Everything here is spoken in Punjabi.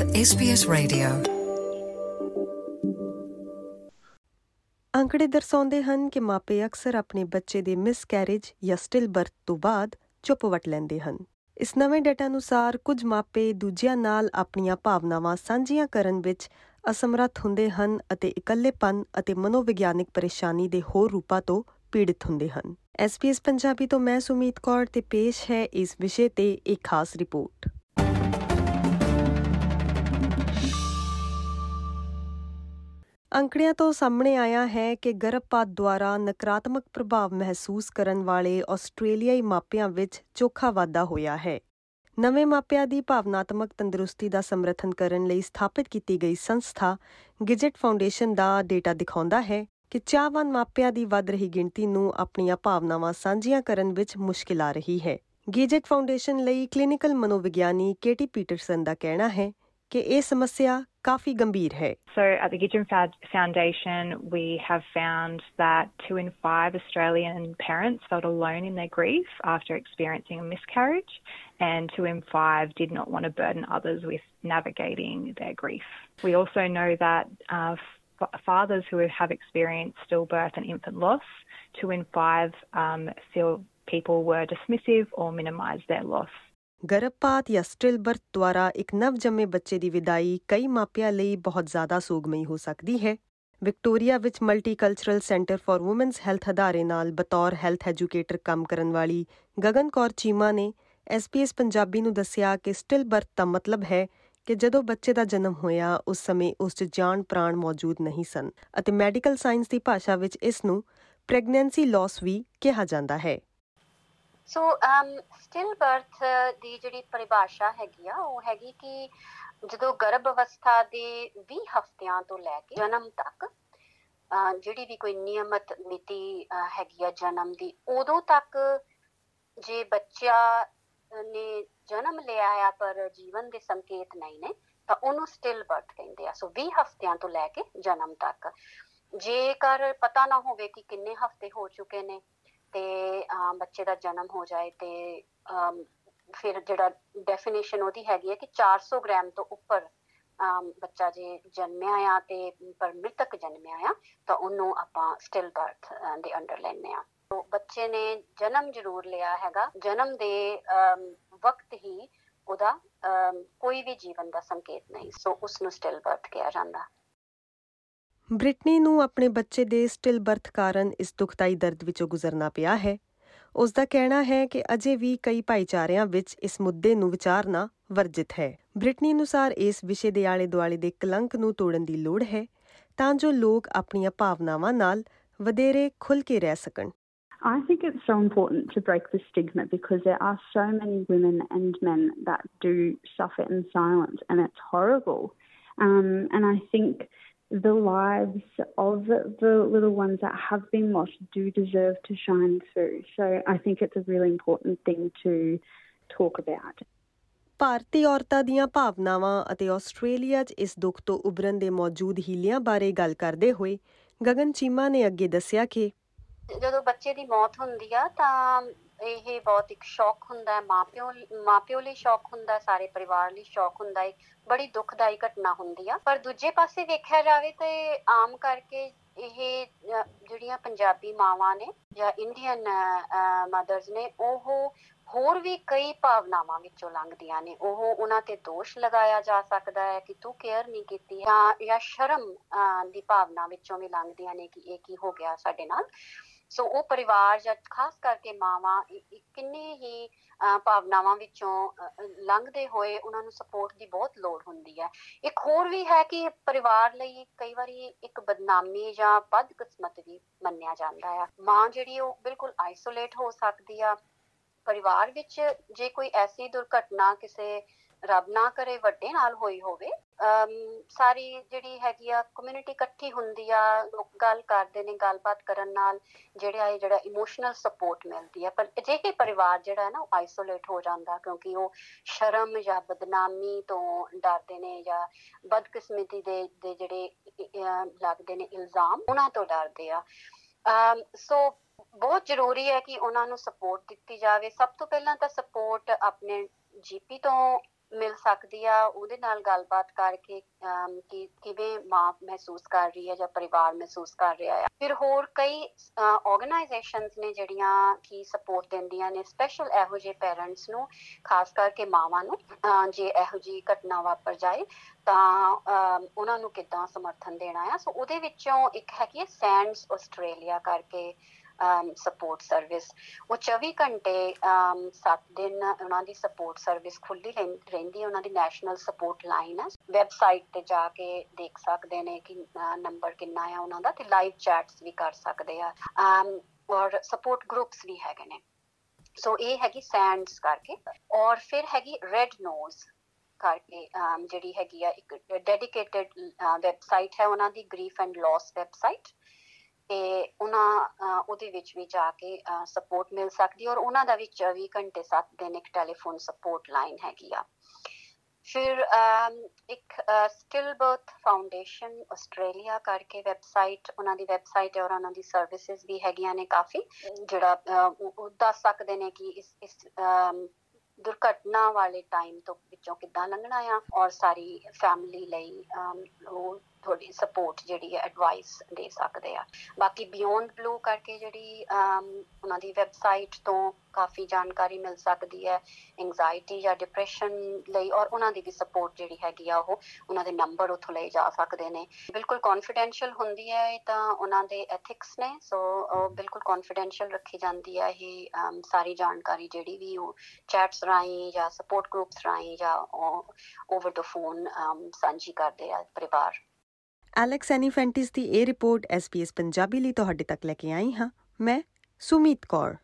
with SBS Radio. ਅੰਕੜੇ ਦਰਸਾਉਂਦੇ ਹਨ ਕਿ ਮਾਪੇ ਅਕਸਰ ਆਪਣੇ ਬੱਚੇ ਦੇ ਮਿਸਕੈਰੇਜ ਜਾਂ ਸਟਿਲ ਬਰਥ ਤੋਂ ਬਾਅਦ ਚੁੱਪ ਵਟ ਲੈਂਦੇ ਹਨ। ਇਸ ਨਵੇਂ ਡਾਟਾ ਅਨੁਸਾਰ ਕੁਝ ਮਾਪੇ ਦੂਜਿਆਂ ਨਾਲ ਆਪਣੀਆਂ ਭਾਵਨਾਵਾਂ ਸਾਂਝੀਆਂ ਕਰਨ ਵਿੱਚ ਅਸਮਰੱਥ ਹੁੰਦੇ ਹਨ ਅਤੇ ਇਕੱਲੇਪਨ ਅਤੇ ਮਨੋਵਿਗਿਆਨਿਕ ਪਰੇਸ਼ਾਨੀ ਦੇ ਹੋਰ ਰੂਪਾਂ ਤੋਂ ਪੀੜਿਤ ਹੁੰਦੇ ਹਨ। ਐਸਪੀਐਸ ਪੰਜਾਬੀ ਤੋਂ ਮੈਂ ਸੁਮੀਤ ਕੌਰ ਤੇ ਪੇਸ਼ ਹੈ ਇਸ ਵਿਸ਼ੇ ਤੇ ਇੱਕ ਖਾਸ ਰਿਪੋਰਟ। ਅੰਕੜਿਆਂ ਤੋਂ ਸਾਹਮਣੇ ਆਇਆ ਹੈ ਕਿ ਗਰਭਪਾਤ ਦੁਆਰਾ ਨਕਾਰਾਤਮਕ ਪ੍ਰਭਾਵ ਮਹਿਸੂਸ ਕਰਨ ਵਾਲੇ ਆਸਟ੍ਰੇਲੀਆਈ ਮਾਪਿਆਂ ਵਿੱਚ ਚੋਖਾ ਵਾਧਾ ਹੋਇਆ ਹੈ। ਨਵੇਂ ਮਾਪਿਆਂ ਦੀ ਭਾਵਨਾਤਮਕ ਤੰਦਰੁਸਤੀ ਦਾ ਸਮਰਥਨ ਕਰਨ ਲਈ ਸਥਾਪਿਤ ਕੀਤੀ ਗਈ ਸੰਸਥਾ ਗਿਜਟ ਫਾਊਂਡੇਸ਼ਨ ਦਾ ਡੇਟਾ ਦਿਖਾਉਂਦਾ ਹੈ ਕਿ ਚਾਹਵਾਨ ਮਾਪਿਆਂ ਦੀ ਵੱਧ ਰਹੀ ਗਿਣਤੀ ਨੂੰ ਆਪਣੀਆਂ ਭਾਵਨਾਵਾਂ ਸਾਂਝੀਆਂ ਕਰਨ ਵਿੱਚ ਮੁਸ਼ਕਿਲ ਆ ਰਹੀ ਹੈ। ਗਿਜਟ ਫਾਊਂਡੇਸ਼ਨ ਲਈ ਕਲੀਨਿਕਲ ਮਨੋਵਿਗਿਆਨੀ ਕੇਟੀ ਪੀਟਰਸਨ ਦਾ ਕਹਿਣਾ ਹੈ ਕਿ ਇਹ ਸਮੱਸਿਆ ਕਾਫੀ ਗੰਭੀਰ ਹੈ So at the Gidgeon Foundation, we have found that two in five Australian parents felt alone in their grief after experiencing a miscarriage, and two in five did not want to burden others with navigating their grief. We also know that uh, f- fathers who have experienced stillbirth and infant loss, two in five um, feel people were dismissive or minimised their loss. ਗਰਭਪਾਤ ਜਾਂ ਸਟਿਲ ਬਰਥ ਦੁਆਰਾ ਇੱਕ ਨਵਜੰਮੇ ਬੱਚੇ ਦੀ ਵਿਦਾਈ ਕਈ ਮਾਪਿਆਂ ਲਈ ਬਹੁਤ ਜ਼ਿਆਦਾ ਸੋਗਮਈ ਹੋ ਸਕਦੀ ਹੈ। ਵਿਕਟੋਰੀਆ ਵਿੱਚ multicultural centre for women's health ਅਦਾਰੇ ਨਾਲ ਬਤੌਰ ਹੈਲਥ ਐਜੂਕੇਟਰ ਕੰਮ ਕਰਨ ਵਾਲੀ ਗਗਨ ਕੌਰ ਚੀਮਾ ਨੇ ਐਸਪੀਐਸ ਪੰਜਾਬੀ ਨੂੰ ਦੱਸਿਆ ਕਿ ਸਟਿਲ ਬਰਥ ਦਾ ਮਤਲਬ ਹੈ ਕਿ ਜਦੋਂ ਬੱਚੇ ਦਾ ਜਨਮ ਹੋਇਆ, ਉਸ ਸਮੇਂ ਉਸ 'ਚ ਜਾਨ ਪ੍ਰਾਣ ਮੌਜੂਦ ਨਹੀਂ ਸਨ ਅਤੇ ਮੈਡੀਕਲ ਸਾਇੰਸ ਦੀ ਭਾਸ਼ਾ ਵਿੱਚ ਇਸ ਨੂੰ ਪ੍ਰੈਗਨੈਂਸੀ ਲਾਸ ਵੀ ਕਿਹਾ ਜਾਂਦਾ ਹੈ। ਸੋ ਸਟਿਲ ਬਰਥ ਦੀ ਜਿਹੜੀ ਪਰਿਭਾਸ਼ਾ ਹੈਗੀ ਆ ਉਹ ਹੈਗੀ ਕਿ ਜਦੋਂ ਗਰਭ ਅਵਸਥਾ ਦੇ 20 ਹਫ਼ਤਿਆਂ ਤੋਂ ਲੈ ਕੇ ਜਨਮ ਤੱਕ ਅਹ, ਜਿਹੜੀ ਵੀ ਕੋਈ ਨਿਯਮਤ ਮਿਤੀ ਅਹ, ਹੈਗੀ ਆ ਜਨਮ ਦੀ ਉਦੋਂ ਤੱਕ ਜੇ ਬੱਚਾ ਨੇ ਜਨਮ ਲਿਆ ਆ ਪਰ ਜੀਵਨ ਦੇ ਸੰਕੇਤ ਨਹੀਂ ਨੇ ਤਾਂ ਉਹਨੂੰ ਸਟਿਲ ਬਰਥ ਕਹਿੰਦੇ ਆ। ਸੋ 20 ਹਫ਼ਤਿਆਂ ਤੋਂ ਲੈ ਕੇ ਜਨਮ ਤੱਕ। ਜੇਕਰ ਪਤਾ ਨਾ ਹੋਵੇ ਕਿ ਕਿੰਨੇ ਹਫ਼ਤੇ ਹੋ ਚੁੱਕੇ ਨੇ ਤੇ ਅਮ, ਬੱਚੇ ਦਾ ਜਨਮ ਹੋ ਜਾਏ ਤੇ ਅਮ, ਫਿਰ ਜਿਹੜਾ ਡੈਫੀਨੇਸ਼ਨ ਉਹਦੀ ਹੈਗੀ ਹੈ ਕਿ 400 ਗ੍ਰਾਮ ਤੋਂ ਉੱਪਰ ਅਮ, ਬੱਚਾ ਜੇ ਜਨਮਿਆ ਆ ਤੇ ਪਰ ਮ੍ਰਿਤਕ ਜਨਮਿਆ ਆ ਤਾਂ ਉਹਨੂੰ ਆਪਾਂ ਸਟਿਲ ਬਰਥ ਦੇ ਅੰਡਰ ਲੈਂਦੇ ਆ ਤੋ ਬੱਚੇ ਨੇ ਜਨਮ ਜ਼ਰੂਰ ਲਿਆ ਹੈਗਾ। ਜਨਮ ਦੇ ਅਮ, ਵਕਤ ਹੀ ਉਹਦਾ ਅਮ, ਕੋਈ ਵੀ ਜੀਵਨ ਦਾ ਸੰਕੇਤ ਨਹੀਂ। ਸੋ ਉਸ ਨੂੰ ਸਟਿਲ ਬਰਥ ਕਿਹਾ ਜਾਂਦਾ। ਬ੍ਰਿਟਨੀ ਨੂੰ ਆਪਣੇ ਬੱਚੇ ਦੇ ਸਟਿਲ ਬਰਥ ਕਾਰਨ ਇਸ ਦੁਖਦਾਈ ਦਰਦ ਵਿੱਚੋਂ ਗੁਜ਼ਰਨਾ ਪਿਆ ਹੈ। ਉਸ ਦਾ ਕਹਿਣਾ ਹੈ ਕਿ ਅਜੇ ਵੀ ਕਈ ਭਾਈਚਾਰਿਆਂ ਵਿੱਚ ਇਸ ਮੁੱਦੇ ਨੂੰ ਵਿਚਾਰਨਾ ਵਰਜਿਤ ਹੈ। ਬ੍ਰਿਟਨੀ ਅਨੁਸਾਰ ਇਸ ਵਿਸ਼ੇ ਦੇ ਆਲੇ ਦੁਆਲੇ ਦੇ ਕਲੰਕ ਨੂੰ ਤੋੜਨ ਦੀ ਲੋੜ ਹੈ ਤਾਂ ਜੋ ਲੋਕ ਆਪਣੀਆਂ ਭਾਵਨਾਵਾਂ ਨਾਲ ਵਧੇਰੇ ਖੁੱਲ੍ਹ ਕੇ ਰਹਿ ਸਕਣ। I think it's so important to break the stigma because there are so many women and men that do suffer in silence, and it's horrible. Um, and I think the lives of the little ones that have been lost do deserve to shine through. So I think it's a really important thing to talk about. ਭਾਰਤੀ ਔਰਤਾਂ ਦੀਆਂ ਭਾਵਨਾਵਾਂ ਅਤੇ ਆਸਟ੍ਰੇਲੀਆ 'ਚ ਇਸ ਦੁੱਖ ਤੋਂ ਉਭਰਨ ਦੇ ਮੌਜੂਦ ਹੀਲਿਆਂ ਬਾਰੇ ਗੱਲ ਕਰਦੇ ਹੋਏ ਗਗਨ ਚੀਮਾ ਨੇ ਅੱਗੇ ਦੱਸਿਆ ਕਿ ਜਦੋਂ ਬੱਚੇ ਦੀ ਮੌਤ ਹੁੰਦੀ ਆ ਤਾਂ ਇਹ ਬਹੁਤ ਇੱਕ ਸ਼ੌਕ ਹੁੰਦਾ ਹੈ ਮਾਪਿਓ ਮਾਪਿਓ ਲਈ ਸ਼ੌਕ ਹੁੰਦਾ ਹੈ ਸਾਰੇ ਪਰਿਵਾਰ ਲਈ ਸ਼ੌਕ ਹੁੰਦਾ ਹੈ ਬੜੀ ਦੁਖਦਾਈ ਘਟਨਾ ਹੁੰਦੀ ਆ। ਪਰ ਦੂਜੇ ਪਾਸੇ ਵੇਖਿਆ ਜਾਵੇ ਤੇ ਆਮ ਕਰਕੇ ਇਹ ਅ, ਜਿਹੜੀਆਂ ਪੰਜਾਬੀ ਮਾਵਾਂ ਨੇ ਜਾਂ ਇੰਡੀਅਨ ਮਦਰਸ ਨੇ ਉਹ ਹੋਰ ਵੀ ਕਈ ਭਾਵਨਾਵਾਂ ਵਿੱਚੋਂ ਲੰਘਦੀਆਂ ਨੇ। ਉਹ ਉਹਨਾਂ ਤੇ ਦੋਸ਼ ਲਗਾਇਆ ਜਾ ਸਕਦਾ ਹੈ ਕਿ ਤੂੰ ਕੇਅਰ ਨਹੀਂ ਕੀਤੀ ਜਾਂ ਜਾਂ ਸ਼ਰਮ ਅ, ਦੀ ਭਾਵਨਾ ਵਿੱਚੋਂ ਵੀ ਲੰਘਦੀਆਂ ਨੇ ਕਿ ਇਹ ਕੀ ਹੋ ਗਿਆ ਸਾਡੇ ਨਾਲ। ਸੋ ਉਹ ਪਰਿਵਾਰ ਜਾਂ ਖਾਸ ਕਰਕੇ ਮਾਵਾਂ ਇ- ਇ- ਕਿੰਨੇ ਹੀ ਅਹ, ਭਾਵਨਾਵਾਂ ਵਿੱਚੋਂ ਅਹ, ਲੰਘਦੇ ਹੋਏ ਉਹਨਾਂ ਨੂੰ ਸਪੋਰਟ ਦੀ ਬਹੁਤ ਲੋੜ ਹੁੰਦੀ ਹੈ। ਇੱਕ ਹੋਰ ਵੀ ਹੈ ਕਿ ਪਰਿਵਾਰ ਲਈ ਕਈ ਵਾਰੀ ਇੱਕ ਬਦਨਾਮੀ ਜਾਂ ਬਦਕਿਸਮਤ ਵੀ ਮੰਨਿਆ ਜਾਂਦਾ ਆ। ਮਾਂ ਜਿਹੜੀ ਉਹ ਬਿਲਕੁਲ ਆਈਸੋਲੇਟ ਹੋ ਸਕਦੀ ਆ। ਪਰਿਵਾਰ ਵਿੱਚ ਜੇ ਕੋਈ ਐਸੀ ਦੁਰਘਟਨਾ ਕਿਸੇ ਰੱਬ ਨਾ ਕਰੇ ਵੱਡੇ ਨਾਲ ਹੋਈ ਹੋਵੇ ਅਮ ਸਾਰੀ ਜਿਹੜੀ ਹੈਗੀ ਆ ਕਮਿਊਨਿਟੀ ਇਕੱਠੀ ਹੁੰਦੀ ਆ ਲੋਕ ਗੱਲ ਕਰਦੇ ਨੇ ਗੱਲਬਾਤ ਕਰਨ ਨਾਲ ਜਿਹੜਾ ਇਹ ਜਿਹੜਾ ਇਮੋਸ਼ਨਲ ਸਪੋਰਟ ਮਿਲਦੀ ਹੈ ਪਰ ਅਜਿਹੇ ਪਰਿਵਾਰ ਜਿਹੜਾ ਹੈ ਨਾ ਉਹ ਆਈਸੋਲੇਟ ਹੋ ਜਾਂਦਾ ਕਿਉਂਕਿ ਉਹ ਸ਼ਰਮ ਜਾਂ ਬਦਨਾਮੀ ਤੋਂ ਡਰਦੇ ਨੇ ਜਾਂ ਬਦਕਿਸਮਤੀ ਦੇ ਦੇ ਜਿਹੜੇ ਅਹ, ਅਹ, ਲੱਗਦੇ ਨੇ ਇਲਜ਼ਾਮ ਉਹਨਾਂ ਤੋਂ ਡਰਦੇ ਆ। ਅਮ ਸੋ ਬਹੁਤ ਜ਼ਰੂਰੀ ਹੈ ਕਿ ਉਹਨਾਂ ਨੂੰ ਸਪੋਰਟ ਦਿੱਤੀ ਜਾਵੇ। ਸਭ ਤੋਂ ਪਹਿਲਾਂ ਤਾਂ ਸਪੋਰਟ ਆਪਣੇ ਜੀਪੀ ਤੋਂ ਮਿਲ ਸਕਦੀ ਆ, ਉਹਦੇ ਨਾਲ ਗੱਲਬਾਤ ਕਰਕੇ ਕਿ ਕਿਵੇਂ ਮਾਂ ਮਹਿਸੂਸ ਕਰ ਰਹੀ ਹੈ ਜਾਂ ਪਰਿਵਾਰ ਮਹਿਸੂਸ ਕਰ ਰਿਹਾ ਹੈ ਫਿਰ ਹੋਰ ਕਈ ਆਰਗੇਨਾਈਜੇਸ਼ਨਸ ਨੇ ਜਿਹੜੀਆਂ ਕੀ ਸਪੋਰਟ ਦਿੰਦੀਆਂ ਨੇ ਸਪੈਸ਼ਲ ਇਹੋ ਜਿਹੇ ਪੇਰੈਂਟਸ ਨੂੰ, ਖਾਸ ਕਰਕੇ ਮਾਵਾਂ ਨੂੰ ਜੇ ਇਹੋ ਜਿਹੀ ਘਟਨਾ ਵਾਪਰ ਜਾਏ, ਤਾਂ ਉਹਨਾਂ ਨੂੰ ਕਿੱਦਾਂ ਸਮਰਥਨ ਦੇਣਾ ਆ। ਸੋ ਉਹਦੇ ਵਿੱਚੋਂ ਇੱਕ ਹੈ ਕਿ ਸੈਂਡਸ ਆਸਟ੍ਰੇਲੀਆ ਕਰਕੇ ਸਪੋਰਟ ਸਰਵਿਸ ਉਹ 24 ਘੰਟੇ 7 ਦਿਨ ਉਹਨਾਂ ਦੀ ਸਪੋਰਟ ਸਰਵਿਸ ਖੁੱਲੀ ਰਹਿੰਦੀ ਹੈ। ਉਹਨਾਂ ਦੀ ਨੈਸ਼ਨਲ ਸਪੋਰਟ ਲਾਈਨ ਹੈ ਵੈਬਸਾਈਟ ਤੇ ਜਾ ਕੇ ਦੇਖ ਸਕਦੇ ਨੇ ਕਿ ਨੰਬਰ ਕਿੰਨਾ ਹੈ ਉਹਨਾਂ ਦਾ ਤੇ ਲਾਈਵ ਚੈਟਸ ਵੀ ਕਰ ਸਕਦੇ ਆ। ਔਰ ਸਪੋਰਟ ਗਰੁੱਪਸ ਵੀ ਹੈਗੇ ਨੇ। ਸੋ ਇਹ ਹੈਗੀ ਸੈਂਡਸ ਕਰਕੇ। ਔਰ ਫਿਰ ਹੈਗੀ ਰੈਡ ਨੋਜ਼ ਕਰਕੇ ਜਿਹੜੀ ਹੈਗੀ ਆ ਇੱਕ ਡੈਡੀਕੇਟਿਡ ਵੈਬਸਾਈਟ ਹੈ। ਉਹਨਾਂ ਦੀ ਗ੍ਰੀਫ ਐਂਡ ਲਾਸ ਵੈਬਸਾਈਟ ਤੇ ਉਹਨਾਂ ਉਹਦੇ ਵਿੱਚ ਵੀ ਜਾ ਕੇ ਸਪੋਰਟ ਮਿਲ ਸਕਦੀ ਔਰ ਉਹਨਾਂ ਦਾ ਵੀ 24 ਘੰਟੇ 7 ਦਿਨ ਇੱਕ ਟੈਲੀਫੋਨ ਸਪੋਰਟ ਲਾਈਨ ਹੈਗੀ ਆ। ਫਿਰ ਇੱਕ ਸਟਿਲ ਬਰਥ ਫਾਊਂਡੇਸ਼ਨ ਆਸਟ੍ਰੇਲੀਆ ਕਰਕੇ ਵੈਬਸਾਈਟ ਉਹਨਾਂ ਦੀ ਵੈਬਸਾਈਟ ਹੈ ਔਰ ਉਹਨਾਂ ਦੀ ਸਰਵਿਸਿਜ਼ ਵੀ ਹੈਗੀਆਂ ਨੇ ਕਾਫੀ, ਜਿਹੜਾ ਉਹ ਦੱਸ ਸਕਦੇ ਨੇ ਕਿ ਇਸ ਇਸ ਦੁਰਘਟਨਾ ਵਾਲੇ ਟਾਈਮ ਤੋਂ ਵਿੱਚੋਂ ਕਿੱਦਾਂ ਲੰਘਣਾ ਆ ਔਰ ਸਾਰੀ ਫੈਮਿਲੀ ਲਈ ਉਹ ਥੋੜੀ ਸਪੋਰਟ ਜਿਹੜੀ ਹੈ ਐਡਵਾਈਸ ਦੇ ਸਕਦੇ ਆ। ਬਾਕੀ ਬਿਯੋਂਡ ਬਲੂ ਕਰਕੇ ਜਿਹੜੀ ਉਹਨਾਂ ਦੀ ਵੈਬਸਾਈਟ ਤੋਂ ਕਾਫੀ ਜਾਣਕਾਰੀ ਮਿਲ ਸਕਦੀ ਹੈ ਐਂਜ਼ਾਇਟੀ ਜਾਂ ਡਿਪਰੈਸ਼ਨ ਲਈ, ਔਰ ਉਹਨਾਂ ਦੀ ਵੀ ਸਪੋਰਟ ਜਿਹੜੀ ਹੈਗੀ ਆ ਉਹ, ਉਹਨਾਂ ਦੇ ਨੰਬਰ ਉਥੋਂ ਲਏ ਜਾ ਸਕਦੇ ਨੇ। ਬਿਲਕੁਲ ਕੌਨਫੀਡੈਂਸ਼ੀਅਲ ਹੁੰਦੀ ਹੈ ਤਾਂ ਉਹਨਾਂ ਦੇ ਐਥਿਕਸ ਨੇ ਸੋ ਬਿਲਕੁਲ ਕੌਨਫੀਡੈਂਸ਼ੀਅਲ ਰੱਖੀ ਜਾਂਦੀ ਹੈ ਇਹ ਸਾਰੀ ਜਾਣਕਾਰੀ ਜਿਹੜੀ ਵੀ ਉਹ ਚੈਟਸ ਰਾਹੀਂ ਜਾਂ ਸਪੋਰਟ ਗਰੁੱਪਸ ਰਾਹੀਂ ਜਾਂ ਓਵਰ ਦ ਫੋਨ ਸਾਂਝੀ ਕਰਦੇ ਆ ਪਰਿਵਾਰ। ਐਲੈਕਸ ਐਨੀਫੈਂਟਿਸ ਦੀ ਇਹ ਰਿਪੋਰਟ ਐਸਪੀਐਸ ਪੰਜਾਬੀ ਲਈ ਤੁਹਾਡੇ ਤੱਕ ਲੈ ਕੇ ਆਈ ਹਾਂ। ਮੈਂ ਸੁਮੀਤ ਕੌਰ।